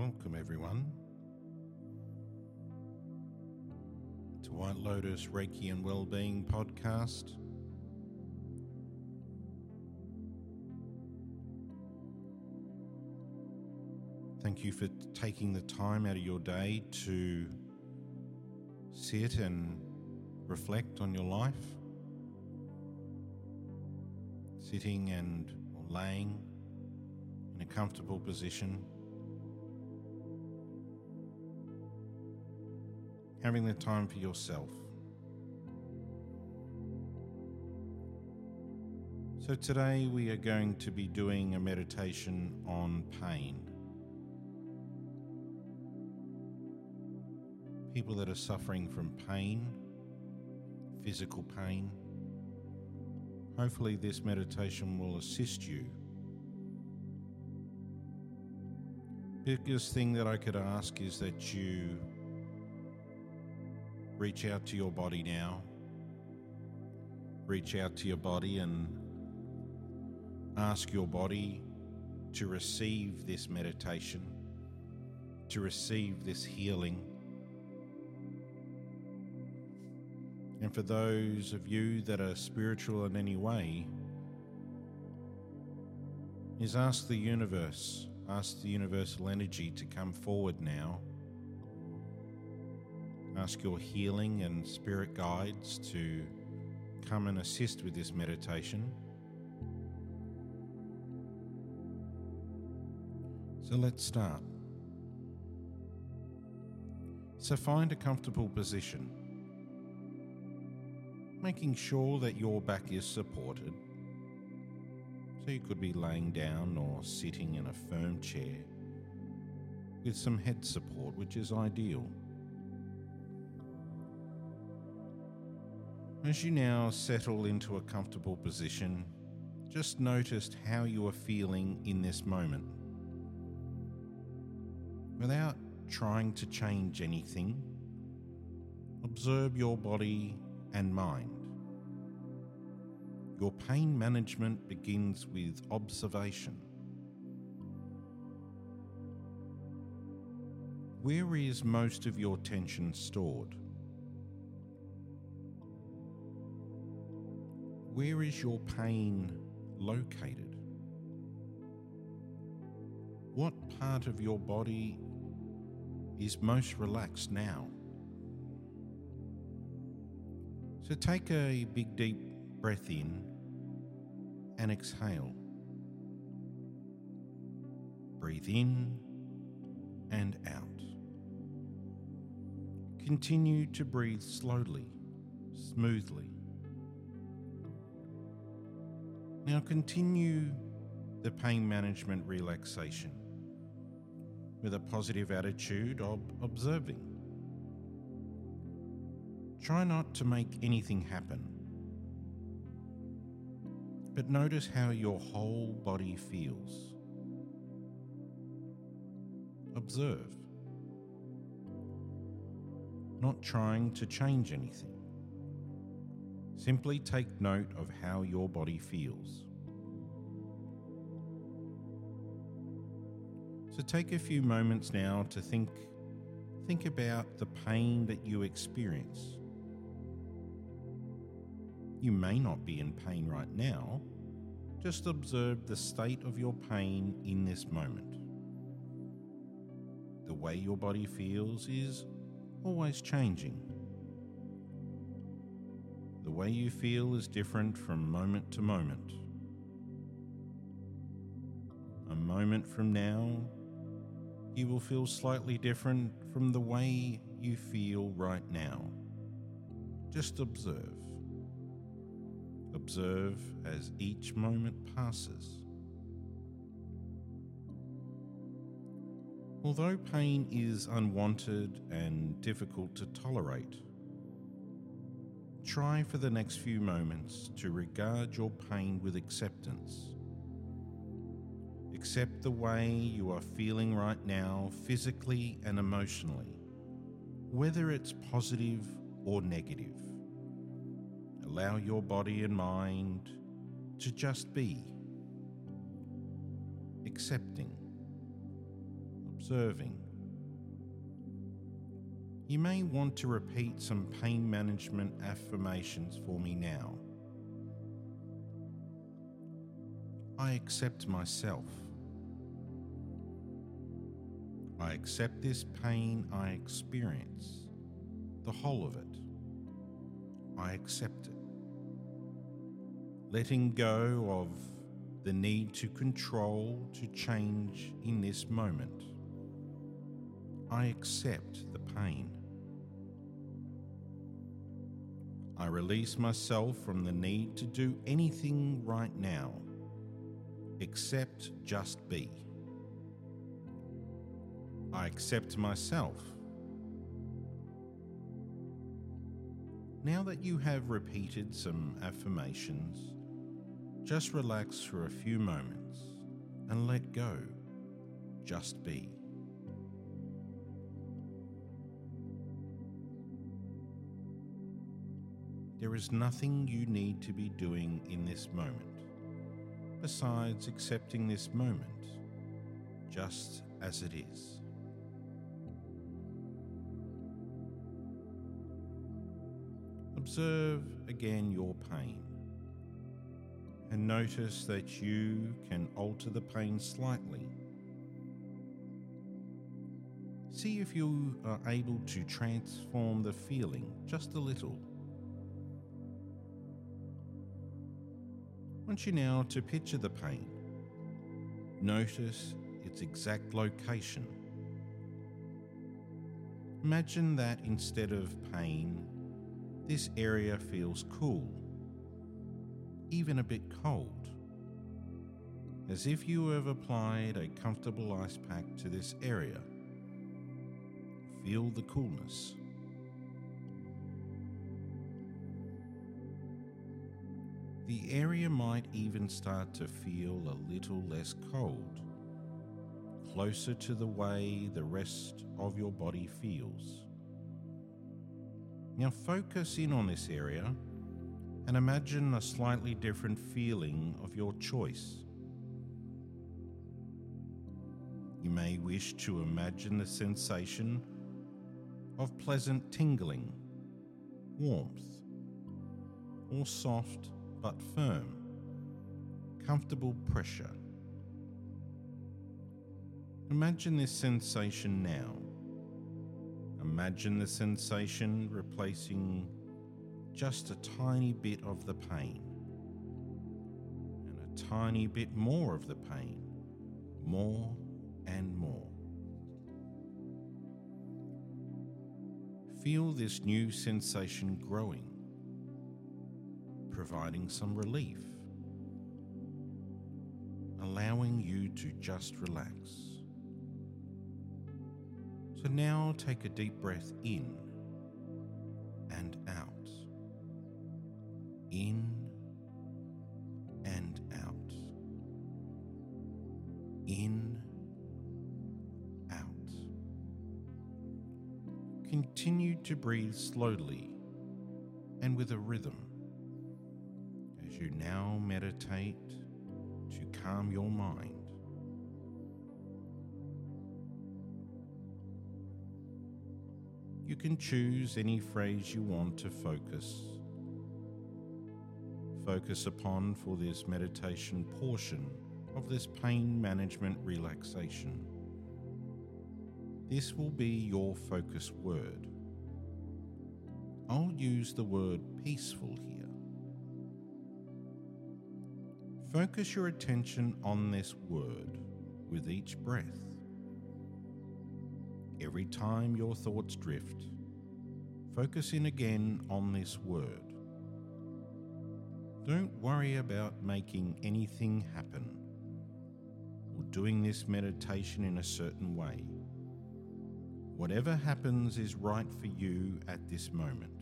Welcome, everyone, to White Lotus Reiki and Wellbeing podcast. Thank you for taking the time out of your day to sit and reflect on your life. Sitting and or laying in a comfortable position. Having the time for yourself. So, today we are going to be doing a meditation on pain. People that are suffering from pain, physical pain. Hopefully, this meditation will assist you. Biggest thing that I could ask is that you reach out to your body now. Reach out to your body and ask your body to receive this meditation, to receive this healing. And for those of you that are spiritual in any way, is ask the universe, ask the universal energy to come forward now. Ask your healing and spirit guides to come and assist with this meditation. So let's start. So find a comfortable position, making sure that your back is supported. So you could be laying down or sitting in a firm chair with some head support, which is ideal. As you now settle into a comfortable position, just notice how you are feeling in this moment without trying to change anything. Observe your body and mind. Your pain management begins with observation. Where is most of your tension stored? Where is your pain located? What part of your body is most relaxed now. So take a big deep breath in and exhale. Breathe in and out. Continue to breathe slowly, smoothly. Now continue the pain management relaxation with a positive attitude of observing. Try not to make anything happen, but notice how your whole body feels. Observe, not trying to change anything. Simply take note of how your body feels. So take a few moments now to think think about the pain that you experience. You may not be in pain right now. Just observe the state of your pain in this moment. The way your body feels is always changing. The way you feel is different from moment to moment. A moment from now, you will feel slightly different from the way you feel right now. Just observe. Observe as each moment passes. Although pain is unwanted and difficult to tolerate, try for the next few moments to regard your pain with acceptance Accept the way you are feeling right now, physically and emotionally, whether it's positive or negative. Allow your body and mind to just be, accepting, observing. You may want to repeat some pain management affirmations for me now. I accept myself. I accept this pain I experience, the whole of it. I accept it. Letting go of the need to control, to change in this moment. I accept the pain. I release myself from the need to do anything right now, except just be. I accept myself. Now that you have repeated some affirmations, just relax for a few moments and let go. Just be. There is nothing you need to be doing in this moment besides accepting this moment just as it is. Observe again your pain and notice that you can alter the pain slightly. See if you are able to transform the feeling just a little. Want you now to picture the pain. Notice its exact location. Imagine that instead of pain, this area feels cool, even a bit cold, as if you have applied a comfortable ice pack to this area. Feel the coolness. The area might even start to feel a little less cold, closer to the way the rest of your body feels. Now focus in on this area and imagine a slightly different feeling of your choice. You may wish to imagine the sensation of pleasant tingling, warmth, or soft but firm, comfortable pressure. Imagine this sensation now. Imagine the sensation replacing just a tiny bit of the pain and a tiny bit more of the pain, more and more. Feel this new sensation growing providing some relief, allowing you to just relax. So now take a deep breath in and out. In and out. In, out. Continue to breathe slowly and with a rhythm you now meditate to calm your mind. You can choose any phrase you want to focus. Focus upon for this meditation portion of this pain management relaxation. This will be your focus word. I'll use the word peaceful here. Focus your attention on this word with each breath. Every time your thoughts drift, focus in again on this word. Don't worry about making anything happen or doing this meditation in a certain way. Whatever happens is right for you at this moment.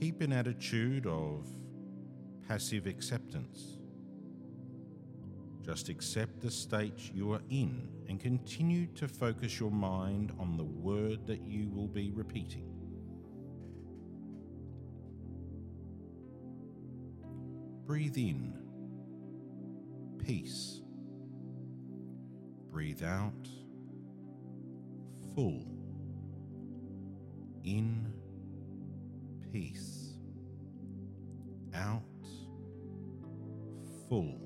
Keep an attitude of passive acceptance. Just accept the state you are in and continue to focus your mind on the word that you will be repeating. Breathe in peace. Breathe out. Full. In. Peace. Out. Full.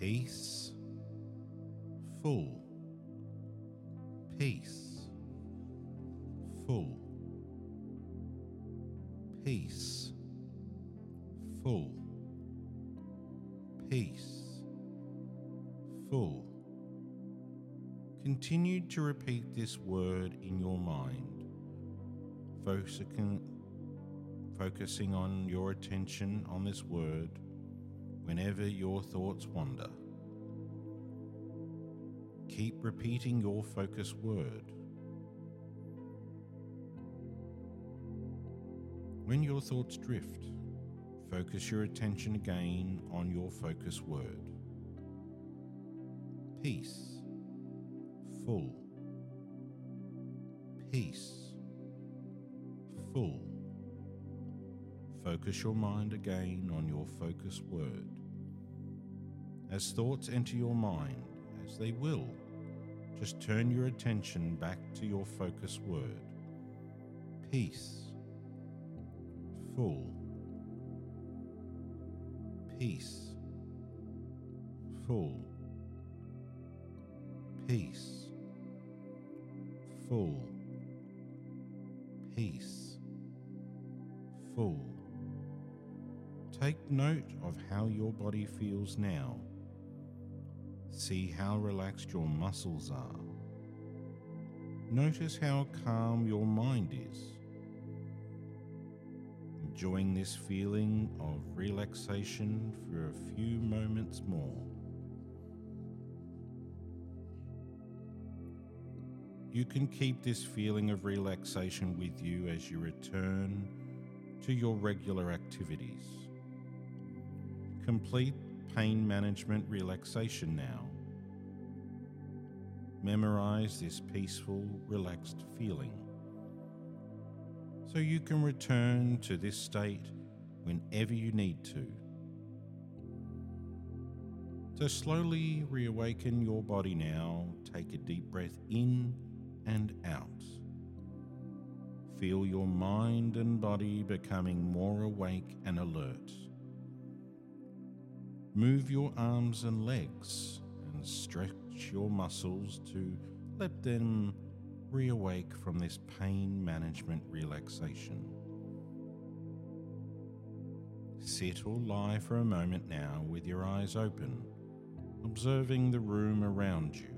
Peace. Full. Peace. Full. Peace. Full. Peace. Full. Continue to repeat this word in your mind, focusing, focusing on your attention on this word whenever your thoughts wander. Keep repeating your focus word. When your thoughts drift, focus your attention again on your focus word. Peace. Full. Peace. Full. Focus your mind again on your focus word. As thoughts enter your mind, as they will, just turn your attention back to your focus word. Peace. Full. Peace. Full. Peace. Full. Peace. Full. Take note of how your body feels now. See how relaxed your muscles are. Notice how calm your mind is. Enjoying this feeling of relaxation for a few moments more. You can keep this feeling of relaxation with you as you return to your regular activities. Complete pain management relaxation now. Memorize this peaceful, relaxed feeling so you can return to this state whenever you need to. To slowly reawaken your body now, take a deep breath in and out. Feel your mind and body becoming more awake and alert. Move your arms and legs and stretch your muscles to let them reawake from this pain management relaxation. Sit or lie for a moment now with your eyes open, observing the room around you.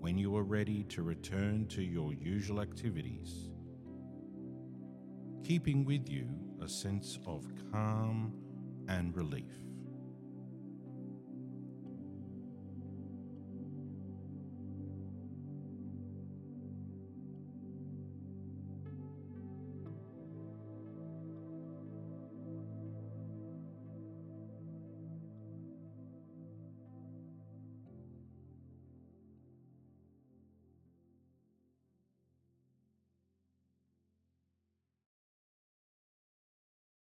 When you are ready to return to your usual activities, keeping with you a sense of calm and relief.